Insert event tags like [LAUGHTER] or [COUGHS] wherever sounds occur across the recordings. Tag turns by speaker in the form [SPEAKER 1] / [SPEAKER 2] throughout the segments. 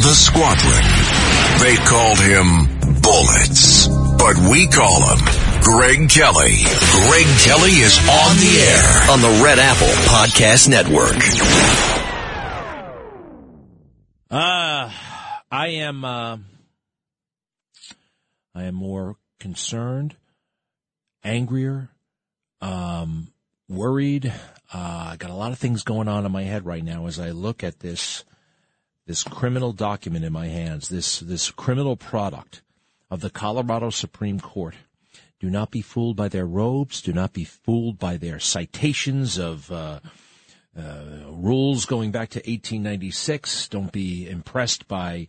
[SPEAKER 1] the squadron. They called him Bullets, but we call him Greg Kelly. Greg Kelly is on the air
[SPEAKER 2] on the Red Apple Podcast Network.
[SPEAKER 3] Uh, I am, uh, I am more concerned, angrier, um, worried. Uh, I got a lot of things going on in my head right now as I look at this, this criminal document in my hands, this, this criminal product of the Colorado Supreme Court. Do not be fooled by their robes. Do not be fooled by their citations of, uh, uh, rules going back to 1896. Don't be impressed by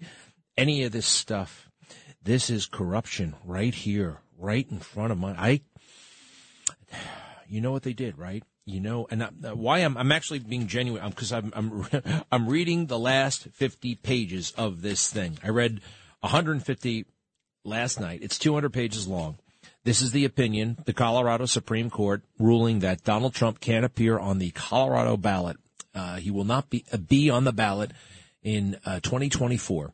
[SPEAKER 3] any of this stuff. This is corruption right here, right in front of my. I. You know what they did, right? You know, and I, uh, why I'm I'm actually being genuine because I'm I'm [LAUGHS] I'm reading the last 50 pages of this thing. I read 150 last night. It's 200 pages long. This is the opinion, the Colorado Supreme Court ruling that Donald Trump can't appear on the Colorado ballot. Uh, he will not be uh, be on the ballot in uh, 2024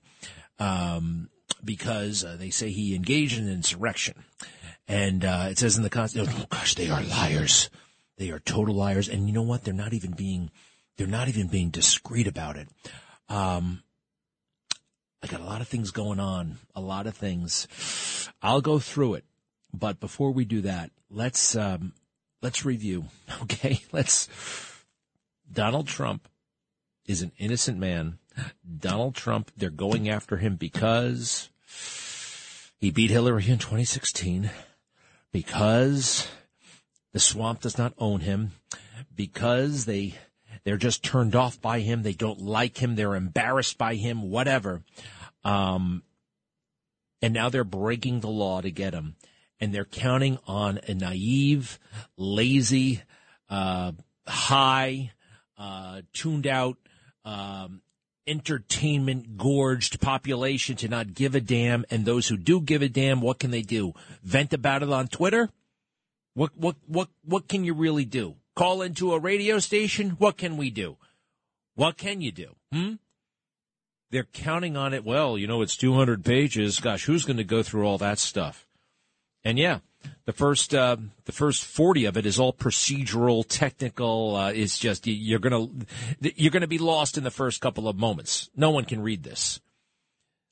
[SPEAKER 3] um, because uh, they say he engaged in insurrection. And uh, it says in the Constitution, oh gosh, they are liars. They are total liars. And you know what? They're not even being they're not even being discreet about it. Um, I got a lot of things going on, a lot of things. I'll go through it. But before we do that, let's um, let's review. [LAUGHS] Okay, let's. Donald Trump is an innocent man. Donald Trump, they're going after him because he beat Hillary in 2016, because the swamp does not own him, because they they're just turned off by him, they don't like him, they're embarrassed by him, whatever. Um, and now they're breaking the law to get him and they're counting on a naive, lazy, uh, high, uh, tuned out, um, entertainment gorged population to not give a damn. And those who do give a damn, what can they do? Vent about it on Twitter? What, what, what, what can you really do? Call into a radio station? What can we do? What can you do? Hmm? They're counting on it. Well, you know, it's 200 pages. Gosh, who's going to go through all that stuff? And yeah, the first uh, the first forty of it is all procedural, technical. Uh, it's just you're gonna you're gonna be lost in the first couple of moments. No one can read this.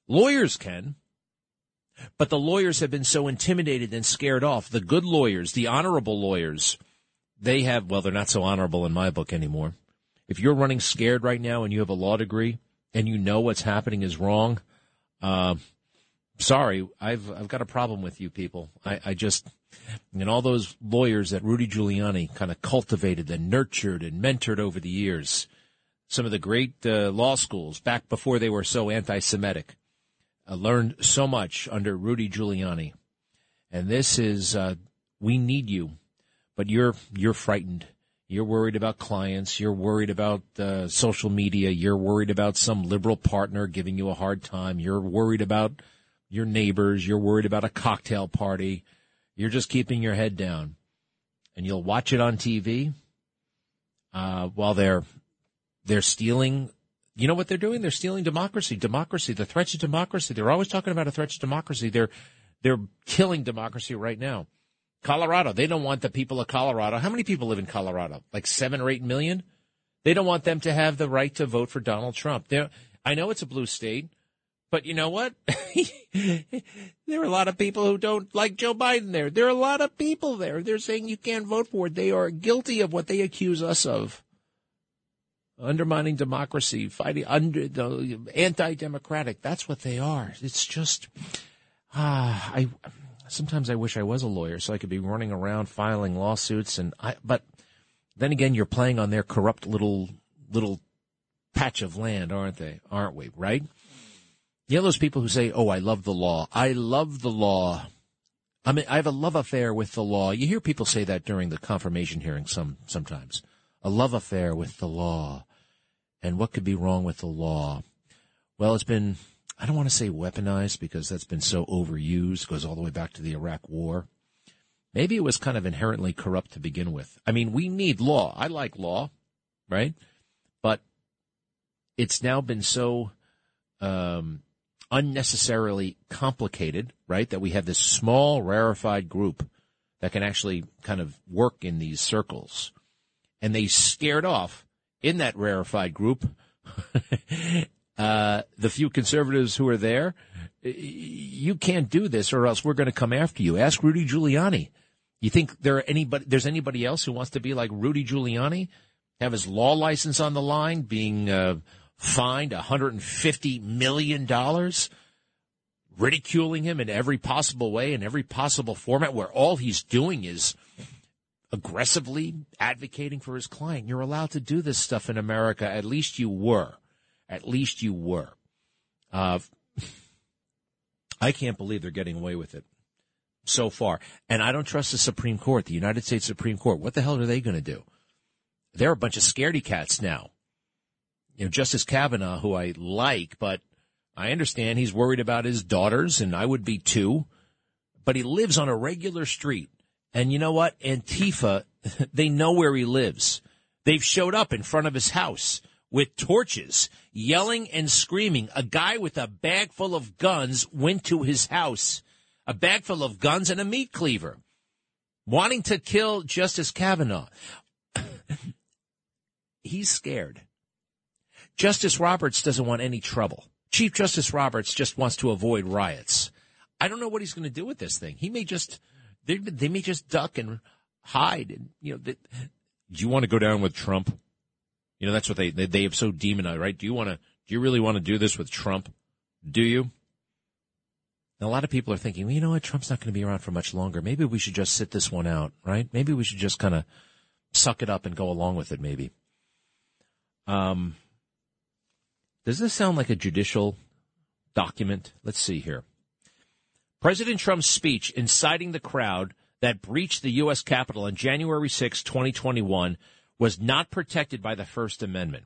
[SPEAKER 3] Lawyers can, but the lawyers have been so intimidated and scared off. The good lawyers, the honorable lawyers, they have well, they're not so honorable in my book anymore. If you're running scared right now and you have a law degree and you know what's happening is wrong, uh, sorry, I've I've got a problem with you people. I, I just and all those lawyers that Rudy Giuliani kind of cultivated and nurtured and mentored over the years. Some of the great uh, law schools back before they were so anti-Semitic uh, learned so much under Rudy Giuliani, and this is uh, we need you, but you're you're frightened. You're worried about clients. You're worried about uh, social media. You're worried about some liberal partner giving you a hard time. You're worried about your neighbors, you're worried about a cocktail party, you're just keeping your head down. And you'll watch it on TV uh, while they're they're stealing. You know what they're doing? They're stealing democracy. Democracy. The threat to democracy. They're always talking about a threat to democracy. They're they're killing democracy right now. Colorado. They don't want the people of Colorado. How many people live in Colorado? Like seven or eight million. They don't want them to have the right to vote for Donald Trump. They're, I know it's a blue state. But you know what? [LAUGHS] there are a lot of people who don't like Joe Biden there. There are a lot of people there. They're saying you can't vote for it. They are guilty of what they accuse us of. Undermining democracy, fighting under the anti-democratic. That's what they are. It's just, ah, I, sometimes I wish I was a lawyer so I could be running around filing lawsuits and I, but then again, you're playing on their corrupt little, little patch of land, aren't they? Aren't we? Right? You know those people who say, "Oh, I love the law. I love the law." I mean, I have a love affair with the law. You hear people say that during the confirmation hearing some sometimes. A love affair with the law. And what could be wrong with the law? Well, it's been I don't want to say weaponized because that's been so overused, goes all the way back to the Iraq war. Maybe it was kind of inherently corrupt to begin with. I mean, we need law. I like law, right? But it's now been so um, unnecessarily complicated, right? That we have this small, rarefied group that can actually kind of work in these circles. And they scared off in that rarefied group [LAUGHS] uh, the few conservatives who are there. You can't do this, or else we're going to come after you. Ask Rudy Giuliani. You think there anybody? There's anybody else who wants to be like Rudy Giuliani, have his law license on the line, being uh, fined 150 million dollars, ridiculing him in every possible way in every possible format, where all he's doing is aggressively advocating for his client. You're allowed to do this stuff in America. At least you were. At least you were. Uh, [LAUGHS] I can't believe they're getting away with it so far. And I don't trust the Supreme Court, the United States Supreme Court. What the hell are they going to do? They're a bunch of scaredy cats now. You know, Justice Kavanaugh, who I like, but I understand he's worried about his daughters, and I would be too. But he lives on a regular street. And you know what? Antifa, [LAUGHS] they know where he lives. They've showed up in front of his house with torches, yelling and screaming. A guy with a bag full of guns went to his house, a bag full of guns and a meat cleaver, wanting to kill Justice Kavanaugh. [COUGHS] He's scared. Justice Roberts doesn't want any trouble. Chief Justice Roberts just wants to avoid riots. I don't know what he's going to do with this thing. He may just they, they may just duck and hide. And you know, do you want to go down with Trump? You know, that's what they, they, they have so demonized, right? Do you want to, do you really want to do this with Trump? Do you? And a lot of people are thinking, well, you know what? Trump's not going to be around for much longer. Maybe we should just sit this one out, right? Maybe we should just kind of suck it up and go along with it, maybe. Um, does this sound like a judicial document? Let's see here. President Trump's speech inciting the crowd that breached the U.S. Capitol on January 6, 2021 was not protected by the First Amendment.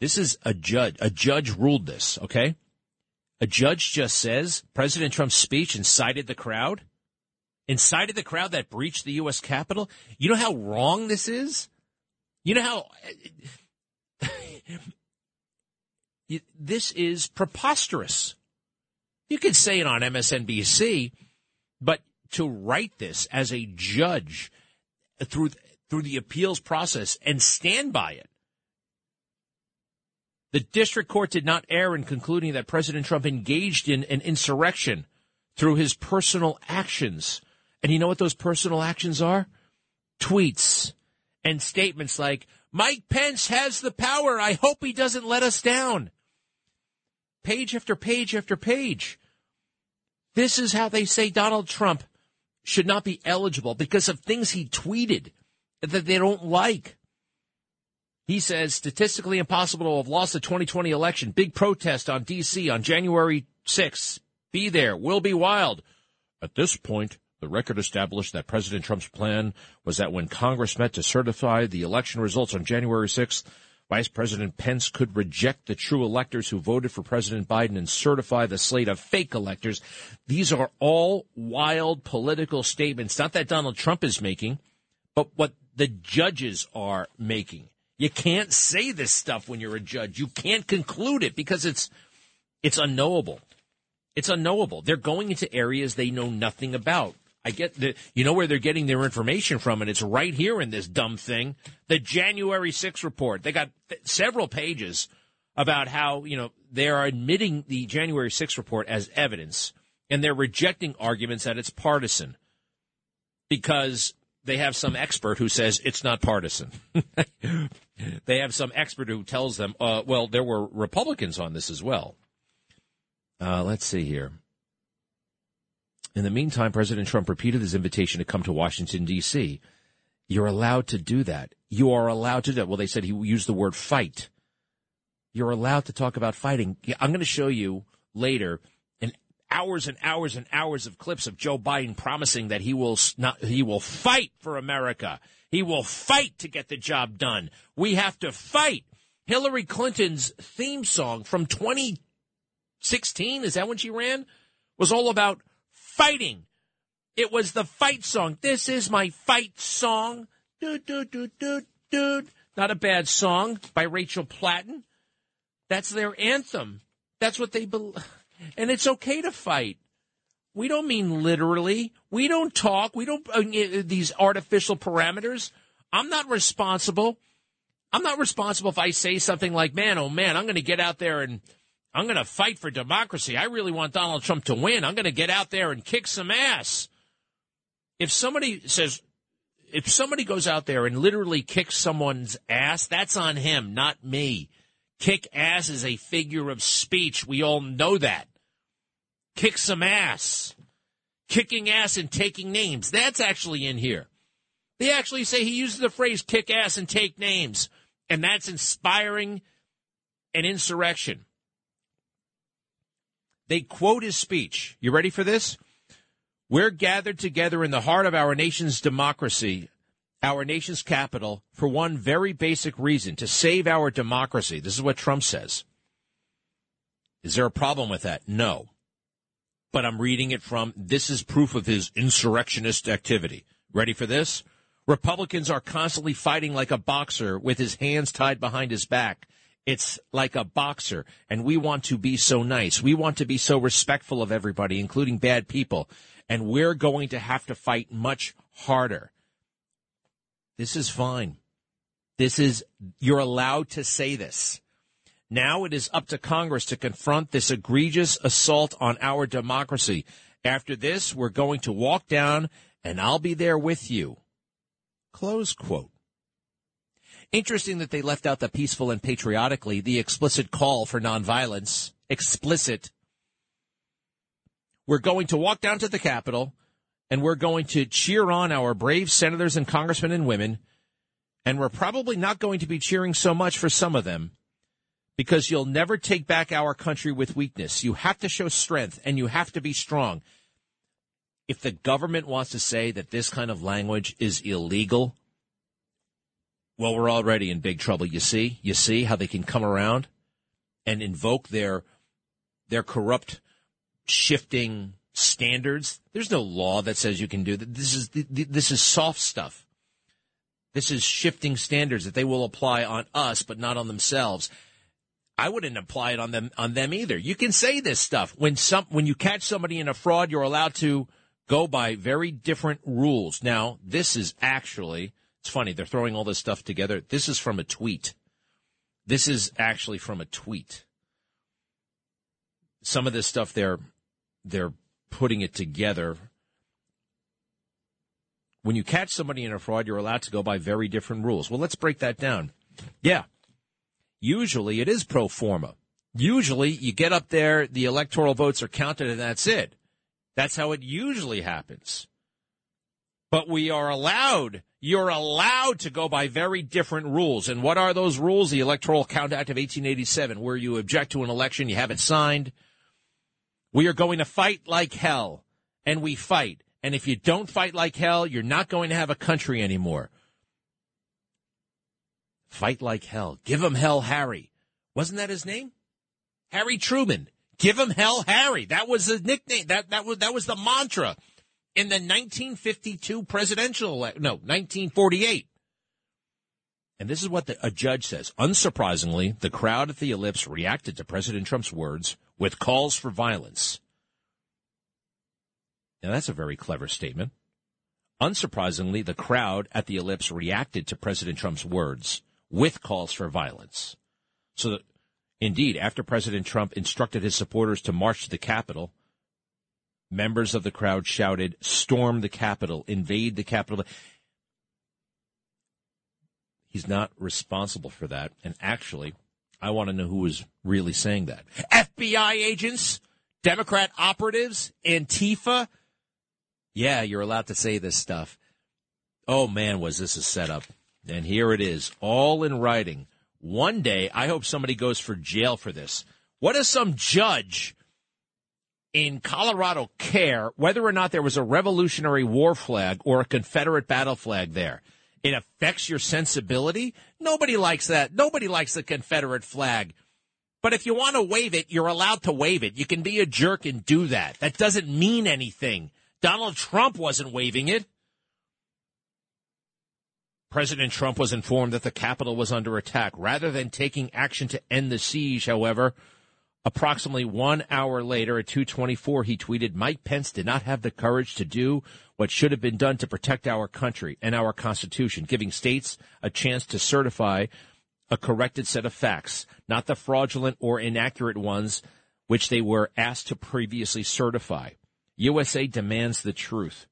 [SPEAKER 3] This is a judge. A judge ruled this, okay? A judge just says President Trump's speech incited the crowd, incited the crowd that breached the U.S. Capitol. You know how wrong this is? You know how. [LAUGHS] this is preposterous. You could say it on MSNBC, but to write this as a judge through through the appeals process and stand by it. The district court did not err in concluding that President Trump engaged in an insurrection through his personal actions. And you know what those personal actions are? Tweets and statements like, Mike Pence has the power. I hope he doesn't let us down. Page after page after page. This is how they say Donald Trump should not be eligible because of things he tweeted that they don't like. He says statistically impossible to have lost the 2020 election. Big protest on D.C. on January 6th. Be there. Will be wild. At this point, the record established that President Trump's plan was that when Congress met to certify the election results on January 6th, Vice President Pence could reject the true electors who voted for President Biden and certify the slate of fake electors. These are all wild political statements, not that Donald Trump is making, but what the judges are making. You can't say this stuff when you're a judge. You can't conclude it because it's it's unknowable. It's unknowable. They're going into areas they know nothing about. I get the you know where they're getting their information from, and it's right here in this dumb thing, the January 6th report. They got several pages about how you know they are admitting the January 6th report as evidence, and they're rejecting arguments that it's partisan because they have some expert who says it's not partisan. [LAUGHS] they have some expert who tells them, uh, well, there were Republicans on this as well. Uh, let's see here. In the meantime, President Trump repeated his invitation to come to Washington, D.C. You're allowed to do that. You are allowed to do that. Well, they said he used the word fight. You're allowed to talk about fighting. I'm going to show you later an hours and hours and hours of clips of Joe Biden promising that he will not, he will fight for America. He will fight to get the job done. We have to fight. Hillary Clinton's theme song from 2016, is that when she ran? Was all about fighting. It was the fight song. This is my fight song. Dude, dude, dude, dude, dude. Not a bad song by Rachel Platten. That's their anthem. That's what they believe. [LAUGHS] And it's okay to fight. We don't mean literally. We don't talk. We don't, uh, these artificial parameters. I'm not responsible. I'm not responsible if I say something like, man, oh man, I'm going to get out there and I'm going to fight for democracy. I really want Donald Trump to win. I'm going to get out there and kick some ass. If somebody says, if somebody goes out there and literally kicks someone's ass, that's on him, not me. Kick ass is a figure of speech. We all know that. Kick some ass. Kicking ass and taking names. That's actually in here. They actually say he uses the phrase kick ass and take names. And that's inspiring an insurrection. They quote his speech. You ready for this? We're gathered together in the heart of our nation's democracy, our nation's capital, for one very basic reason to save our democracy. This is what Trump says. Is there a problem with that? No. But I'm reading it from this is proof of his insurrectionist activity. Ready for this? Republicans are constantly fighting like a boxer with his hands tied behind his back. It's like a boxer, and we want to be so nice. We want to be so respectful of everybody, including bad people. And we're going to have to fight much harder. This is fine. This is, you're allowed to say this. Now it is up to Congress to confront this egregious assault on our democracy. After this, we're going to walk down, and I'll be there with you. Close quote. Interesting that they left out the peaceful and patriotically, the explicit call for nonviolence. Explicit. We're going to walk down to the Capitol and we're going to cheer on our brave senators and congressmen and women. And we're probably not going to be cheering so much for some of them because you'll never take back our country with weakness. You have to show strength and you have to be strong if the government wants to say that this kind of language is illegal, well, we're already in big trouble. You see, you see how they can come around and invoke their their corrupt, shifting standards. There's no law that says you can do that. This is this is soft stuff. This is shifting standards that they will apply on us, but not on themselves. I wouldn't apply it on them on them either. You can say this stuff when some when you catch somebody in a fraud, you're allowed to go by very different rules. Now, this is actually, it's funny, they're throwing all this stuff together. This is from a tweet. This is actually from a tweet. Some of this stuff they're they're putting it together. When you catch somebody in a fraud, you're allowed to go by very different rules. Well, let's break that down. Yeah. Usually it is pro forma. Usually you get up there, the electoral votes are counted, and that's it. That's how it usually happens. But we are allowed, you're allowed to go by very different rules. And what are those rules? The Electoral Count Act of 1887, where you object to an election, you have it signed. We are going to fight like hell, and we fight. And if you don't fight like hell, you're not going to have a country anymore. Fight like hell. Give him hell, Harry. Wasn't that his name? Harry Truman. Give him hell, Harry. That was the nickname. That that was that was the mantra in the 1952 presidential election. no 1948. And this is what the, a judge says. Unsurprisingly, the crowd at the ellipse reacted to President Trump's words with calls for violence. Now that's a very clever statement. Unsurprisingly, the crowd at the ellipse reacted to President Trump's words with calls for violence. So that Indeed, after President Trump instructed his supporters to march to the Capitol, members of the crowd shouted, Storm the Capitol, invade the Capitol. He's not responsible for that. And actually, I want to know who was really saying that. FBI agents, Democrat operatives, Antifa. Yeah, you're allowed to say this stuff. Oh man, was this a setup. And here it is, all in writing. One day, I hope somebody goes for jail for this. What does some judge in Colorado care whether or not there was a Revolutionary War flag or a Confederate battle flag there? It affects your sensibility? Nobody likes that. Nobody likes the Confederate flag. But if you want to wave it, you're allowed to wave it. You can be a jerk and do that. That doesn't mean anything. Donald Trump wasn't waving it. President Trump was informed that the Capitol was under attack. Rather than taking action to end the siege, however, Approximately one hour later at 224, he tweeted, Mike Pence did not have the courage to do what should have been done to protect our country and our Constitution, giving states a chance to certify a corrected set of facts, not the fraudulent or inaccurate ones which they were asked to previously certify. USA demands the truth.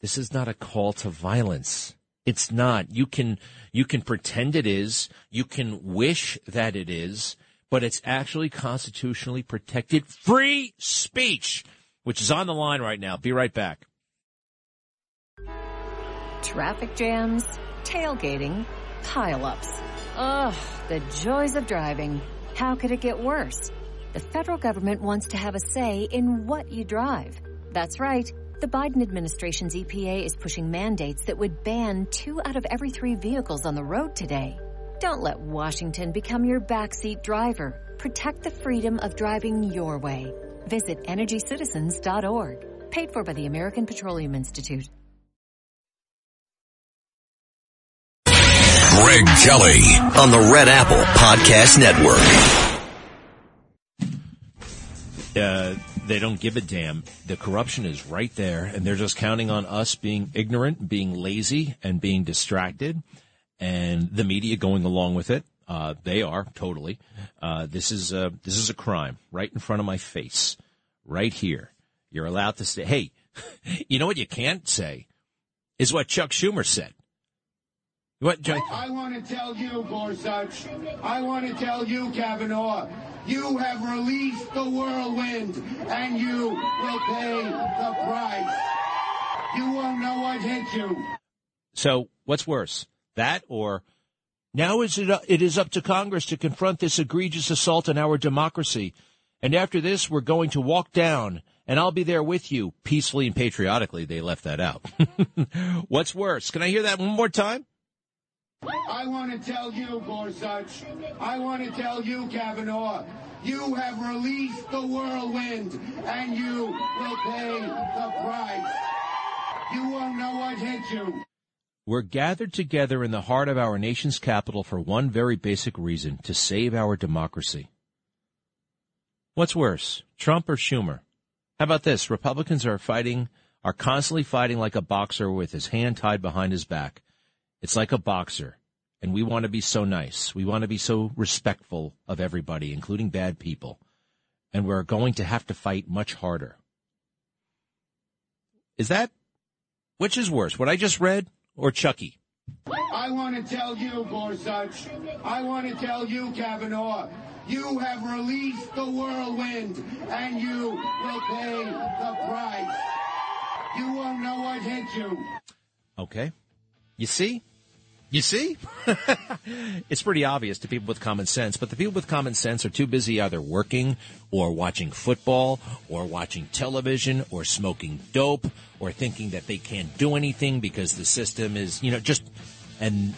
[SPEAKER 3] This is not a call to violence. It's not. You can, you can pretend it is. You can wish that it is but it's actually constitutionally protected free speech, which is on the line right now. Be right back.
[SPEAKER 4] Traffic jams, tailgating, pileups. Ugh, the joys of driving. How could it get worse? The federal government wants to have a say in what you drive. That's right. The Biden administration's EPA is pushing mandates that would ban two out of every three vehicles on the road today. Don't let Washington become your backseat driver. Protect the freedom of driving your way. Visit EnergyCitizens.org. Paid for by the American Petroleum Institute.
[SPEAKER 1] Greg Kelly
[SPEAKER 2] on the Red Apple Podcast Network.
[SPEAKER 3] Uh, they don't give a damn. The corruption is right there, and they're just counting on us being ignorant, being lazy, and being distracted and the media going along with it. Uh, they are totally. Uh, this is a, this is a crime right in front of my face, right here. You're allowed to say, "Hey, [LAUGHS] you know what you can't say is what Chuck Schumer said."
[SPEAKER 5] What? Chuck? I want to tell you, Gorsuch. I want to tell you, Kavanaugh. You have released the whirlwind, and you will pay the price. You won't know what hit you.
[SPEAKER 3] So, what's worse? That or now is it, uh, it is up to Congress to confront this egregious assault on our democracy. And after this, we're going to walk down and I'll be there with you peacefully and patriotically. They left that out. [LAUGHS] What's worse? Can I hear that one more time?
[SPEAKER 5] I want to tell you, Gorsuch. I want to tell you, Kavanaugh. You have released the whirlwind, and you will pay the price. You won't know what hit you.
[SPEAKER 3] We're gathered together in the heart of our nation's capital for one very basic reason to save our democracy. What's worse, Trump or Schumer? How about this? Republicans are fighting, are constantly fighting like a boxer with his hand tied behind his back. It's like a boxer. And we want to be so nice. We want to be so respectful of everybody, including bad people. And we're going to have to fight much harder. Is that, which is worse? What I just read or Chucky?
[SPEAKER 5] I want to tell you, Gorsuch. I want to tell you, Kavanaugh. You have released the whirlwind, and you will pay the price. You won't know what hit you.
[SPEAKER 3] Okay. You see? You see? [LAUGHS] it's pretty obvious to people with common sense, but the people with common sense are too busy either working or watching football or watching television or smoking dope or thinking that they can't do anything because the system is, you know, just, and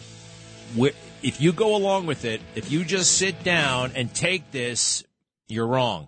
[SPEAKER 3] if you go along with it, if you just sit down and take this, you're wrong.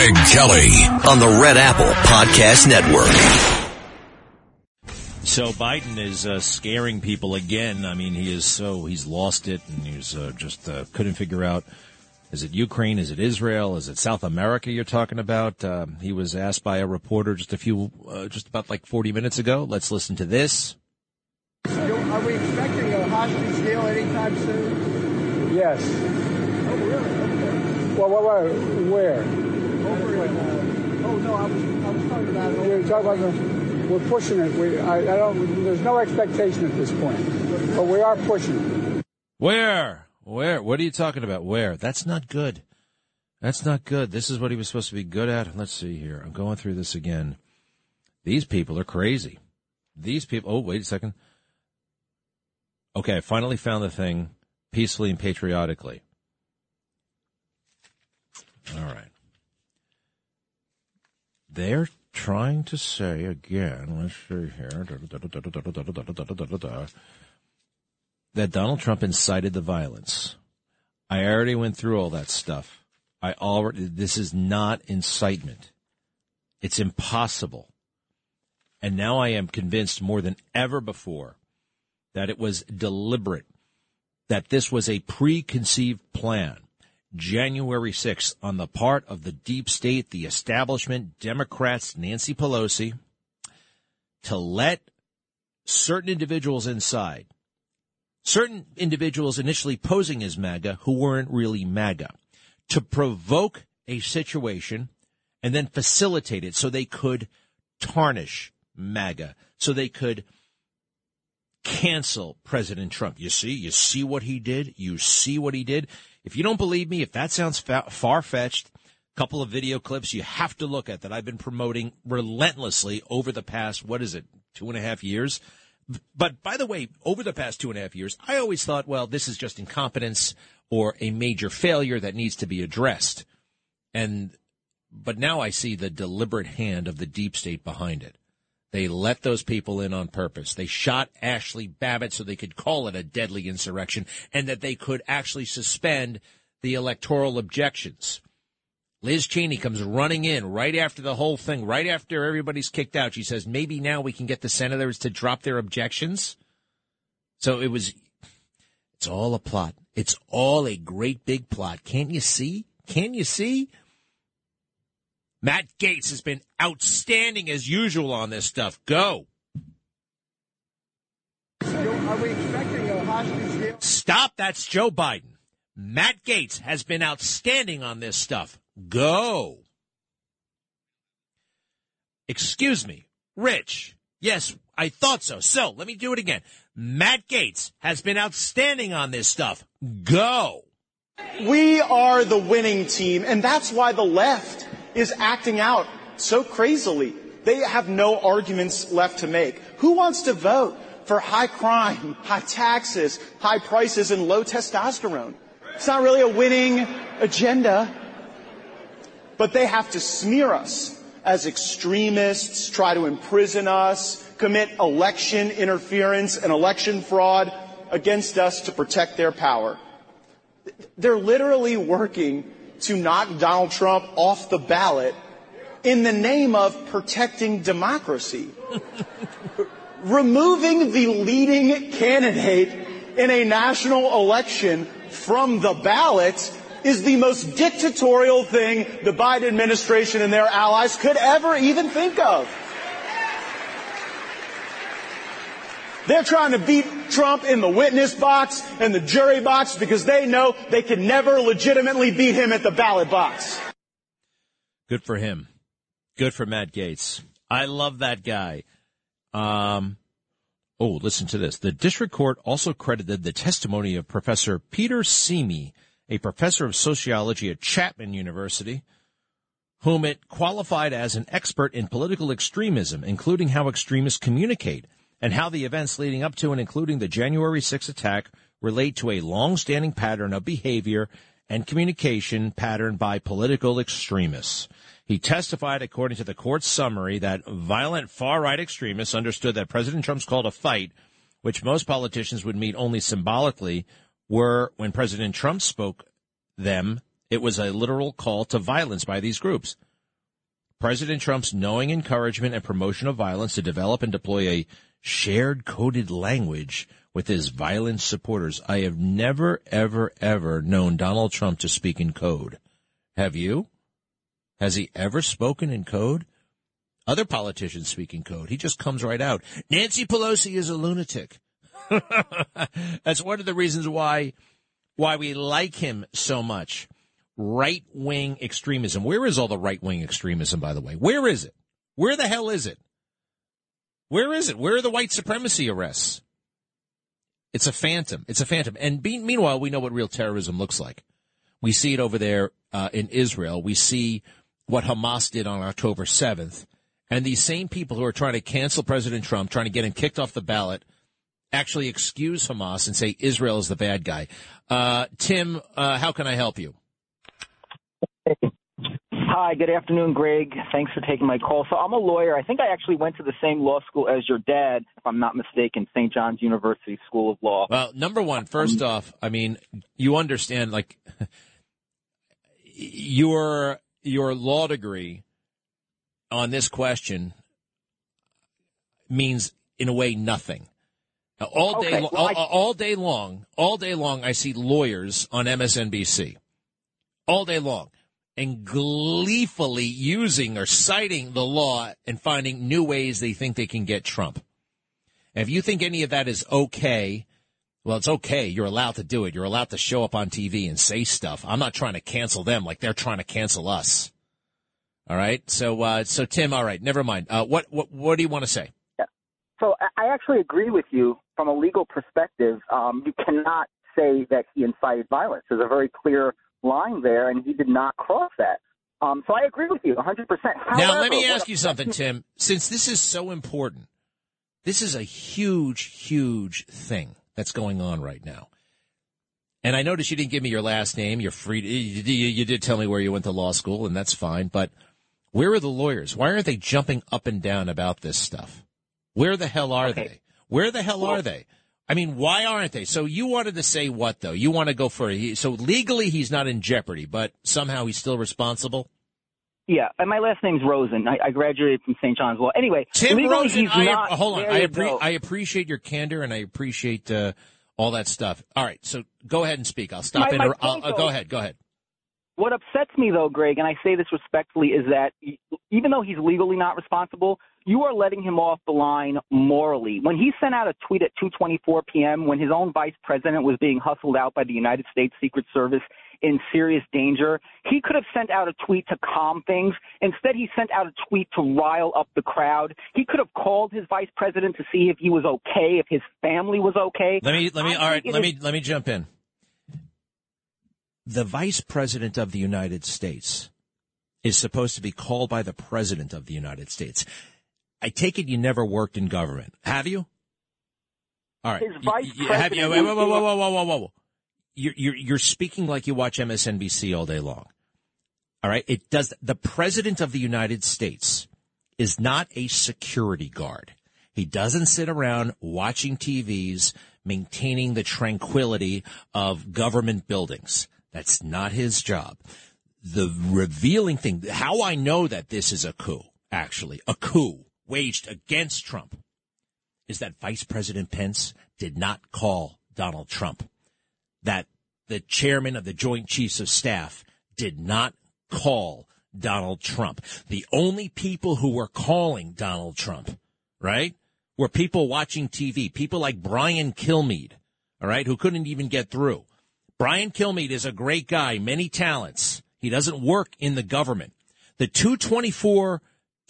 [SPEAKER 1] Greg Kelly
[SPEAKER 2] on the Red Apple Podcast Network.
[SPEAKER 3] So Biden is uh, scaring people again. I mean, he is so he's lost it, and he's uh, just uh, couldn't figure out. Is it Ukraine? Is it Israel? Is it South America? You're talking about? Um, he was asked by a reporter just a few, uh, just about like 40 minutes ago. Let's listen to this.
[SPEAKER 6] Are we expecting a hostage deal anytime soon?
[SPEAKER 7] Yes.
[SPEAKER 6] Oh, really? Okay.
[SPEAKER 7] Well, well, well where?
[SPEAKER 6] Oh no, I was, I was talking about.
[SPEAKER 7] Talking about the, we're pushing it. We, I, I don't. There's no expectation at this point, but we are pushing.
[SPEAKER 3] Where? Where? What are you talking about? Where? That's not good. That's not good. This is what he was supposed to be good at. Let's see here. I'm going through this again. These people are crazy. These people. Oh, wait a second. Okay, I finally found the thing peacefully and patriotically. All right. They're trying to say again, let's see here, that Donald Trump incited the violence. I already went through all that stuff. I already, this is not incitement. It's impossible. And now I am convinced more than ever before that it was deliberate, that this was a preconceived plan. January 6th, on the part of the deep state, the establishment, Democrats, Nancy Pelosi, to let certain individuals inside, certain individuals initially posing as MAGA who weren't really MAGA, to provoke a situation and then facilitate it so they could tarnish MAGA, so they could cancel President Trump. You see, you see what he did. You see what he did. If you don't believe me, if that sounds fa- far fetched, a couple of video clips you have to look at that I've been promoting relentlessly over the past, what is it, two and a half years? But by the way, over the past two and a half years, I always thought, well, this is just incompetence or a major failure that needs to be addressed. And, but now I see the deliberate hand of the deep state behind it. They let those people in on purpose. They shot Ashli Babbitt so they could call it a deadly insurrection and that they could actually suspend the electoral objections. Liz Cheney comes running in right after the whole thing, right after everybody's kicked out. She says, maybe now we can get the senators to drop their objections. So it was, it's all a plot. It's all a great big plot. Can't you see? Can you see? Matt Gaetz has been outstanding as usual on this stuff. Go.
[SPEAKER 6] Are we expecting?
[SPEAKER 3] Stop. That's Joe Biden. Matt Gaetz has been outstanding on this stuff. Go. Excuse me, Rich. Yes, I thought so. So let me do it again. Matt Gaetz has been outstanding on this stuff. Go.
[SPEAKER 8] We are the winning team, and that's why the left is acting out so crazily. They have no arguments left to make. Who wants to vote for high crime, [LAUGHS] high taxes, high prices, and low testosterone? It's not really a winning agenda. But they have to smear us as extremists, try to imprison us, commit election interference and election fraud against us to protect their power. They're literally working to knock Donald Trump off the ballot in the name of protecting democracy. [LAUGHS] Removing the leading candidate in a national election from the ballot is the most dictatorial thing the Biden administration and their allies could ever even think of. They're trying to beat Trump in the witness box and the jury box because they know they can never legitimately beat him at the ballot box.
[SPEAKER 3] Good for him. Good for Matt Gaetz. I love that guy. Um, oh, listen to this. The district court also credited the testimony of Professor Peter Simi, a professor of sociology at Chapman University, whom it qualified as an expert in political extremism, including how extremists communicate and how the events leading up to and including the January 6 attack relate to a long-standing pattern of behavior and communication pattern by political extremists. He testified, according to the court's summary, that violent far-right extremists understood that President Trump's call to fight, which most politicians would meet only symbolically, were, when President Trump spoke them, it was a literal call to violence by these groups. President Trump's knowing encouragement and promotion of violence to develop and deploy a shared coded language with his violent supporters. I have never, ever, ever known Donald Trump to speak in code. Have you? Has he ever spoken in code? Other politicians speak in code. He just comes right out. Nancy Pelosi is a lunatic. [LAUGHS] That's one of the reasons why why we like him so much. Right wing extremism. Where is all the right wing extremism, by the way? Where is it? Where the hell is it? Where is it? Where are the white supremacy arrests? It's a phantom. It's a phantom. And be, meanwhile, we know what real terrorism looks like. We see it over there uh, in Israel. We see what Hamas did on October 7th. And these same people who are trying to cancel President Trump, trying to get him kicked off the ballot, actually excuse Hamas and say Israel is the bad guy. Uh, Tim, uh, how can I help you?
[SPEAKER 9] Hi, good afternoon, Greg. Thanks for taking my call. So I'm a lawyer. I think I actually went to the same law school as your dad, if I'm not mistaken, St. John's University School of Law.
[SPEAKER 3] Well, number one, first um, off, I mean, you understand, like, your your law degree on this question means, in a way, nothing. All day, okay, well, all, I... all day long, all day long, I see lawyers on MSNBC. All day long and gleefully using or citing the law and finding new ways they think they can get Trump. And if you think any of that is okay, well, it's okay. You're allowed to do it. You're allowed to show up on TV and say stuff. I'm not trying to cancel them like they're trying to cancel us. All right. So, uh, so Tim, all right, never mind. Uh, what, what, what do you want to say?
[SPEAKER 9] Yeah. So I actually agree with you from a legal perspective. Um, you cannot say that he incited violence. There's a very clear line there, and he did not cross that. Um, so I agree with you 100%. However,
[SPEAKER 3] now, let me ask you something, Tim. Since this is so important, this is a huge, huge thing that's going on right now. And I noticed you didn't give me your last name. You're free. You, you, you did tell me where you went to law school, and that's fine. But where are the lawyers? Why aren't they jumping up and down about this stuff? Where the hell are okay. they? Where the hell well, are they? I mean, why aren't they? So you wanted to say what though? You want to go for so legally he's not in jeopardy, but somehow he's still responsible.
[SPEAKER 9] Yeah, and my last name's Rosen. I, I graduated from St. John's Well. Anyway,
[SPEAKER 3] Tim
[SPEAKER 9] legally,
[SPEAKER 3] Rosen.
[SPEAKER 9] I,
[SPEAKER 3] not, hold on. I, appre- I, appreciate your candor and I appreciate uh, all that stuff. All right, so go ahead and speak. I'll stop.
[SPEAKER 9] My,
[SPEAKER 3] inter-
[SPEAKER 9] my
[SPEAKER 3] I'll, uh, go ahead. Go ahead.
[SPEAKER 9] What upsets me though, Greg, and I say this respectfully, is that even though he's legally not responsible, you are letting him off the line morally. When he sent out a tweet at 2:24 p.m. when his own vice president was being hustled out by the United States Secret Service in serious danger, he could have sent out a tweet to calm things. Instead, he sent out a tweet to rile up the crowd. He could have called his vice president to see if he was okay, if his family was okay.
[SPEAKER 3] Let me let me I all right, let is, me let me jump in. The vice president of the United States is supposed to be called by the president of the United States. I take it you never worked in government, have you? All right.
[SPEAKER 9] His vice
[SPEAKER 3] you,
[SPEAKER 9] president.
[SPEAKER 3] Have you? Whoa, whoa, whoa, whoa, whoa, whoa, whoa! You're, you're you're speaking like you watch MSNBC all day long. All right. It does. The president of the United States is not a security guard. He doesn't sit around watching TVs, maintaining the tranquility of government buildings. That's not his job. The revealing thing, how I know that this is a coup, actually, a coup waged against Trump is that Vice President Pence did not call Donald Trump. That the chairman of the Joint Chiefs of Staff did not call Donald Trump. The only people who were calling Donald Trump, right, were people watching TV, people like Brian Kilmeade, all right, who couldn't even get through. Brian Kilmeade is a great guy, many talents. He doesn't work in the government. The 224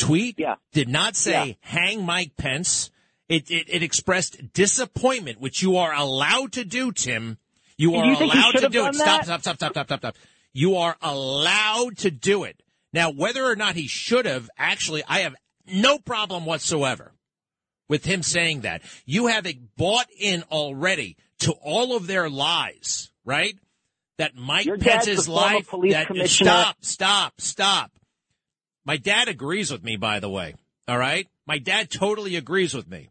[SPEAKER 3] tweet
[SPEAKER 9] yeah.
[SPEAKER 3] did not say yeah. hang Mike Pence. It, it, it expressed disappointment, which you are allowed to do, Tim. You are
[SPEAKER 9] you
[SPEAKER 3] allowed to do
[SPEAKER 9] it.
[SPEAKER 3] Stop, stop, stop, stop, stop, stop, stop. You are allowed to do it. Now, whether or not he should have, actually, I have no problem whatsoever with him saying that. You have bought in already to all of their lies, right? That Mike
[SPEAKER 9] Your
[SPEAKER 3] Pence's life.
[SPEAKER 9] That,
[SPEAKER 3] stop, stop, stop. My dad agrees with me, by the way. All right? My dad totally agrees with me.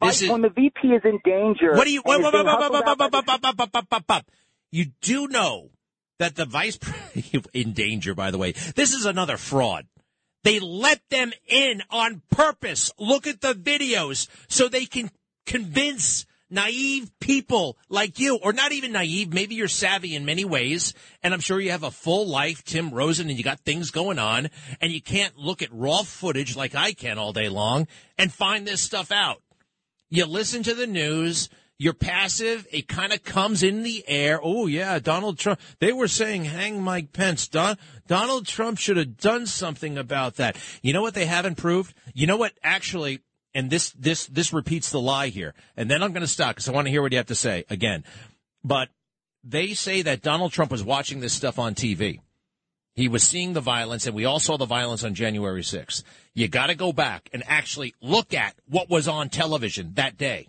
[SPEAKER 9] This is, when the VP is in danger.
[SPEAKER 3] What do you? You do know that the vice [LAUGHS] in danger. By the way, this is another fraud. They let them in on purpose. Look at the videos so they can convince naive people like you, or not even naive, maybe you're savvy in many ways, and I'm sure you have a full life, Tim Rosen, and you got things going on, and you can't look at raw footage like I can all day long and find this stuff out. You listen to the news, you're passive, it kind of comes in the air. Oh, yeah, Donald Trump. They were saying hang Mike Pence. Don, Donald Trump should have done something about that. You know what they haven't proved? You know what actually and this this this repeats the lie here. And then I'm going to stop because I want to hear what you have to say again. But they say that Donald Trump was watching this stuff on TV. He was seeing the violence, and we all saw the violence on January 6th. You got to go back and actually look at what was on television that day.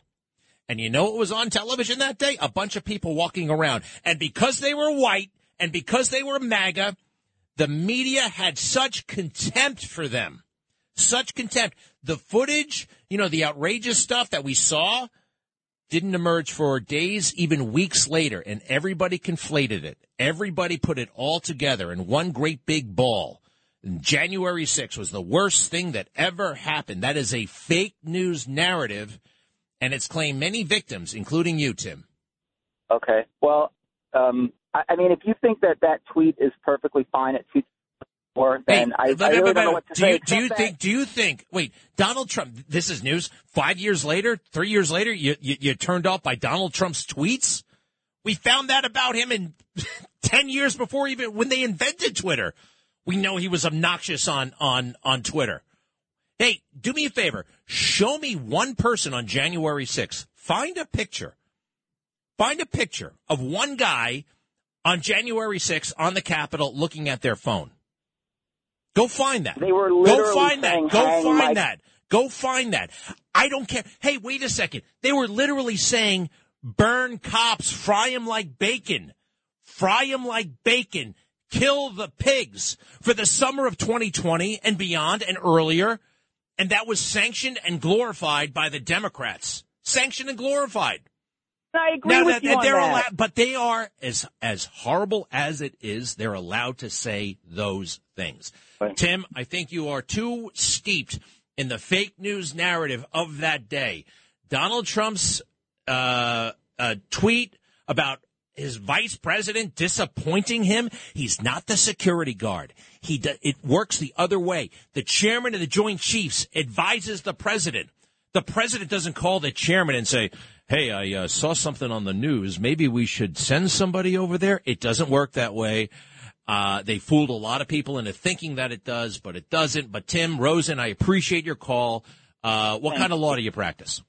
[SPEAKER 3] And you know what was on television that day? A bunch of people walking around. And because they were white and because they were MAGA, the media had such contempt for them. Such contempt. The footage, you know, the outrageous stuff that we saw didn't emerge for days, even weeks later, and everybody conflated it. Everybody put it all together in one great big ball. And January 6th was the worst thing that ever happened. That is a fake news narrative, and it's claimed many victims, including you, Tim.
[SPEAKER 9] Okay. Well, um, I, I mean, if you think that that tweet is perfectly fine at two or then I, I really don't know what to
[SPEAKER 3] do
[SPEAKER 9] say.
[SPEAKER 3] You, do you
[SPEAKER 9] except
[SPEAKER 3] think? Do you think? Wait, Donald Trump. This is news. Five years later, three years later, you you, you turned off by Donald Trump's tweets. We found that about him in [LAUGHS] ten years before even when they invented Twitter. We know he was obnoxious on on on Twitter. Hey, do me a favor. Show me one person on January 6th. Find a picture. Find a picture of one guy on January 6th on the Capitol looking at their phone. Go find that.
[SPEAKER 9] They were
[SPEAKER 3] Go find
[SPEAKER 9] saying,
[SPEAKER 3] that. Go
[SPEAKER 9] "Hang
[SPEAKER 3] find
[SPEAKER 9] my-"
[SPEAKER 3] that. Go find that. I don't care. Hey, wait a second. They were literally saying, burn cops, fry them like bacon. Fry them like bacon. Kill the pigs for the summer of 2020 and beyond and earlier. And that was sanctioned and glorified by the Democrats. Sanctioned and glorified.
[SPEAKER 9] I agree
[SPEAKER 3] Now
[SPEAKER 9] with
[SPEAKER 3] that
[SPEAKER 9] you on
[SPEAKER 3] they're
[SPEAKER 9] that.
[SPEAKER 3] allowed, but they are as as horrible as it is. They're allowed to say those things. Tim, I think you are too steeped in the fake news narrative of that day. Donald Trump's uh, uh, tweet about his vice president disappointing him. He's not the security guard. He do, it works the other way. The chairman of the Joint Chiefs advises the president. The president doesn't call the chairman and say, "Hey, I uh, saw something on the news. Maybe we should send somebody over there." It doesn't work that way. Uh, they fooled a lot of people into thinking that it does, but it doesn't. But Tim Rosen, I appreciate your call. Uh, what kind of law do you practice?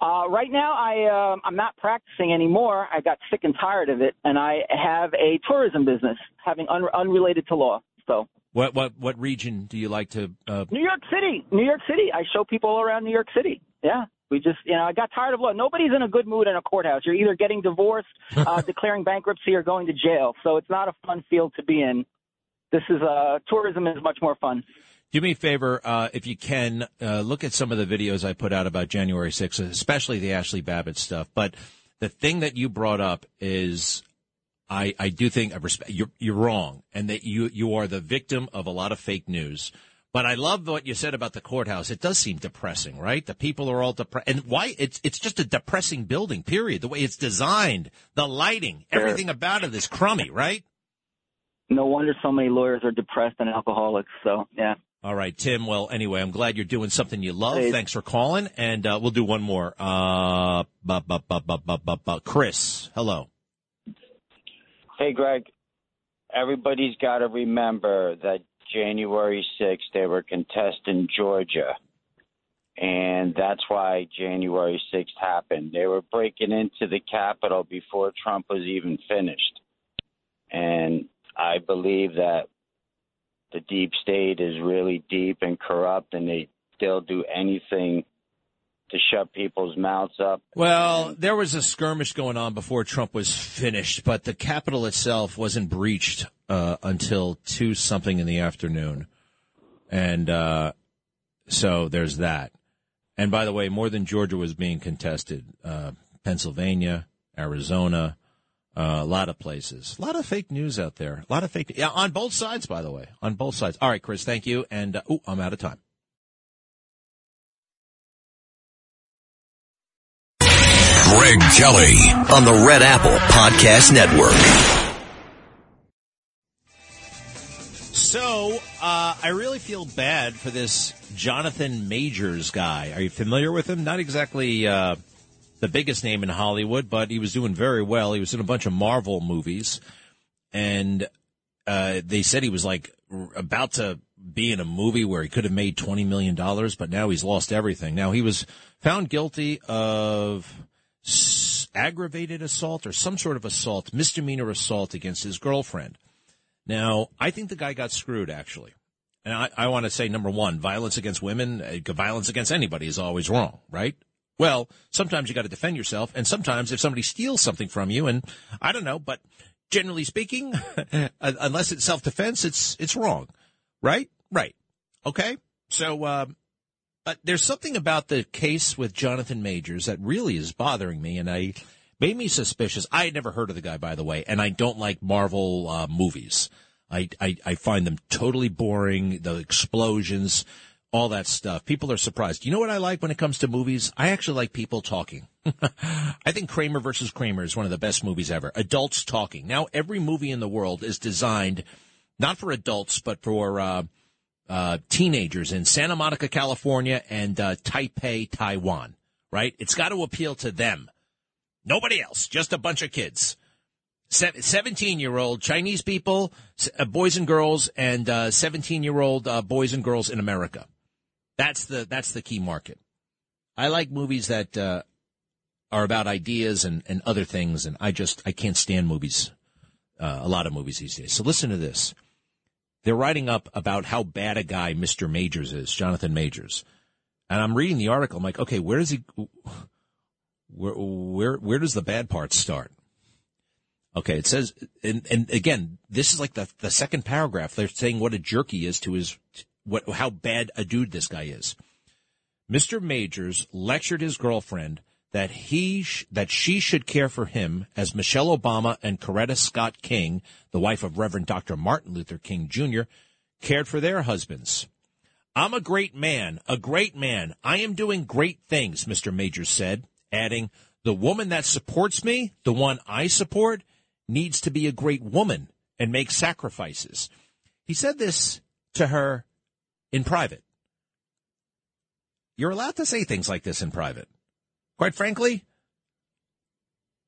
[SPEAKER 9] Uh, right now, I um I'm not practicing anymore. I got sick and tired of it, and I have a tourism business, having un- unrelated to law. So
[SPEAKER 3] What what what region do you like to? Uh,
[SPEAKER 9] New York City, New York City. I show people all around New York City. Yeah, we just you know I got tired of law. Nobody's in a good mood in a courthouse. You're either getting divorced, [LAUGHS] uh, declaring bankruptcy, or going to jail. So it's not a fun field to be in. This is uh tourism is much more fun.
[SPEAKER 3] Do me a favor, uh, if you can, uh, look at some of the videos I put out about January 6th, especially the Ashli Babbitt stuff. But the thing that you brought up is, I, I do think I respect, you're, you're wrong, and that you, you are the victim of a lot of fake news. But I love what you said about the courthouse. It does seem depressing, right? The people are all depressed, and why? It's it's just a depressing building. Period. The way it's designed, the lighting, everything about it is crummy, right?
[SPEAKER 9] No wonder so many lawyers are depressed and alcoholics. So yeah.
[SPEAKER 3] All right, Tim. Well, anyway, I'm glad you're doing something you love.
[SPEAKER 9] Please.
[SPEAKER 3] Thanks for calling, and uh, we'll do one more. Uh, bu- bu- bu- bu- bu- bu- bu- Chris, hello.
[SPEAKER 10] Hey, Greg. Everybody's got to remember that January 6th, they were contesting Georgia. And that's why January 6th happened. They were breaking into the Capitol before Trump was even finished. And I believe that the deep state is really deep and corrupt, and they, they'll do anything to shut people's mouths up.
[SPEAKER 3] Well, there was a skirmish going on before Trump was finished, but the Capitol itself wasn't breached uh, until two something in the afternoon, and uh, so there's that. And by the way, more than Georgia was being contested, uh, Pennsylvania, Arizona, uh, a lot of places, a lot of fake news out there, a lot of fake. Yeah, on both sides, by the way, on both sides. All right, Chris, thank you. And oh, I'm out of time.
[SPEAKER 2] Greg Kelly on the Red Apple Podcast Network.
[SPEAKER 3] So, uh, I really feel bad for this Jonathan Majors guy. Are you familiar with him? Not exactly uh, the biggest name in Hollywood, but he was doing very well. He was in a bunch of Marvel movies, and uh, they said he was like about to be in a movie where he could have made twenty million dollars, but now he's lost everything. Now he was found guilty of aggravated assault or some sort of assault, misdemeanor assault against his girlfriend. Now, I think the guy got screwed, actually. And I, I want to say, number one, violence against women, uh, violence against anybody is always wrong, right? Well, sometimes you got to defend yourself, and sometimes if somebody steals something from you, and I don't know, but generally speaking, [LAUGHS] unless it's self defense, it's it's wrong, right? Right. Okay. So, but there's something about the case with Jonathan Majors that really is bothering me, and I made me suspicious. I had never heard of the guy, by the way, and I don't like Marvel uh, movies. I, I, I find them totally boring. The explosions, all that stuff. People are surprised. You know what I like when it comes to movies? I actually like people talking. [LAUGHS] I think Kramer versus Kramer is one of the best movies ever. Adults talking. Now every movie in the world is designed not for adults, but for uh, uh, teenagers in Santa Monica, California, and uh, Taipei, Taiwan. Right? It's got to appeal to them. Nobody else. Just a bunch of kids. 17 year old Chinese people, uh, boys and girls, and 17 uh, year old uh, boys and girls in America. That's the that's the key market. I like movies that are about ideas and, and other things, and I just I can't stand movies. Uh, a lot of movies these days. So listen to this. They're writing up about how bad a guy Mr. Majors is, Jonathan Majors, and I'm reading the article. I'm like, okay, where does he? Where where where does the bad part start? Okay, it says, and, and again, this is like the, the second paragraph. They're saying what a jerk he is to his, what, how bad a dude this guy is. Mr. Majors lectured his girlfriend that he, sh- that she should care for him as Michelle Obama and Coretta Scott King, the wife of Reverend Dr. Martin Luther King Jr., cared for their husbands. I'm a great man, a great man. I am doing great things, Mr. Major said, adding, the woman that supports me, the one I support, needs to be a great woman and make sacrifices. He said this to her in private. You're allowed to say things like this in private. Quite frankly,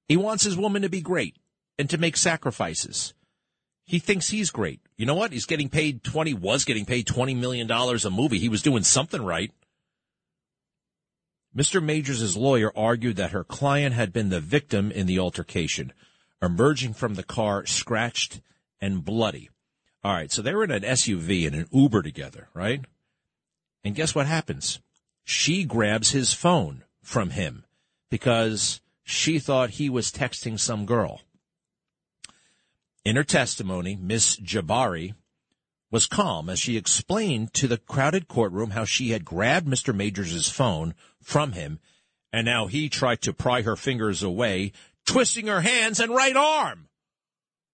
[SPEAKER 3] he wants his woman to be great and to make sacrifices. He thinks he's great. You know what? He's getting paid 20, was getting paid $20 million a movie. He was doing something right. Mr. Majors' lawyer argued that her client had been the victim in the altercation emerging from the car scratched and bloody. All right, so they were in an SUV and an Uber together, right? And guess what happens? She grabs his phone from him because she thought he was texting some girl. In her testimony, Miss Jabbari was calm as she explained to the crowded courtroom how she had grabbed Mr. Majors' phone from him and now he tried to pry her fingers away twisting her hands and right arm.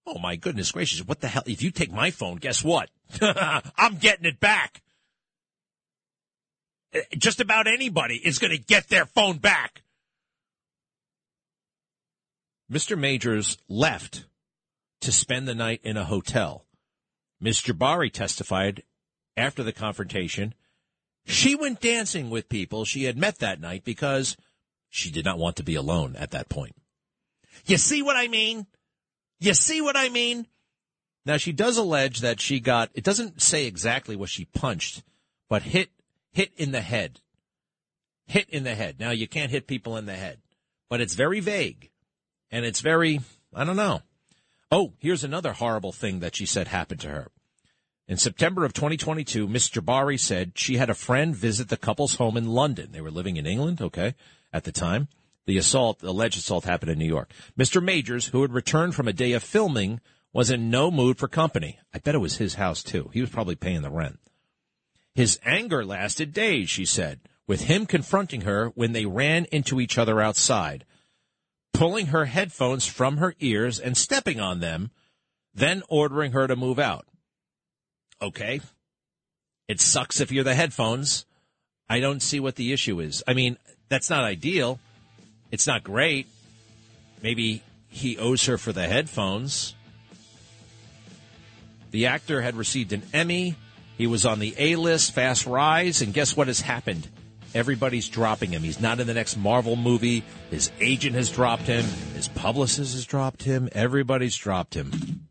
[SPEAKER 3] Oh my goodness gracious. What the hell? If you take my phone, guess what? [LAUGHS] I'm getting it back. Just about anybody is going to get their phone back. Mr. Majors left to spend the night in a hotel. Ms. Jabbari testified after the confrontation. She went dancing with people she had met that night because she did not want to be alone at that point. You see what I mean? You see what I mean? Now she does allege that she got it doesn't say exactly what she punched, but hit hit in the head. Hit in the head. Now you can't hit people in the head, but it's very vague. And it's very I don't know. Oh, here's another horrible thing that she said happened to her. In September of 2022, Miss Jabbari said she had a friend visit the couple's home in London. They were living in England, okay, at the time. The assault, the alleged assault happened in New York. Mr. Majors, who had returned from a day of filming, was in no mood for company. I bet it was his house too. He was probably paying the rent. His anger lasted days, she said, with him confronting her when they ran into each other outside, pulling her headphones from her ears and stepping on them, then ordering her to move out. Okay. It sucks if you're the headphones. I don't see what the issue is. I mean, that's not ideal. It's not great. Maybe he owes her for the headphones. The actor had received an Emmy. He was on the A list, fast rise, and guess what has happened? Everybody's dropping him. He's not in the next Marvel movie. His agent has dropped him. His publicist has dropped him. Everybody's dropped him.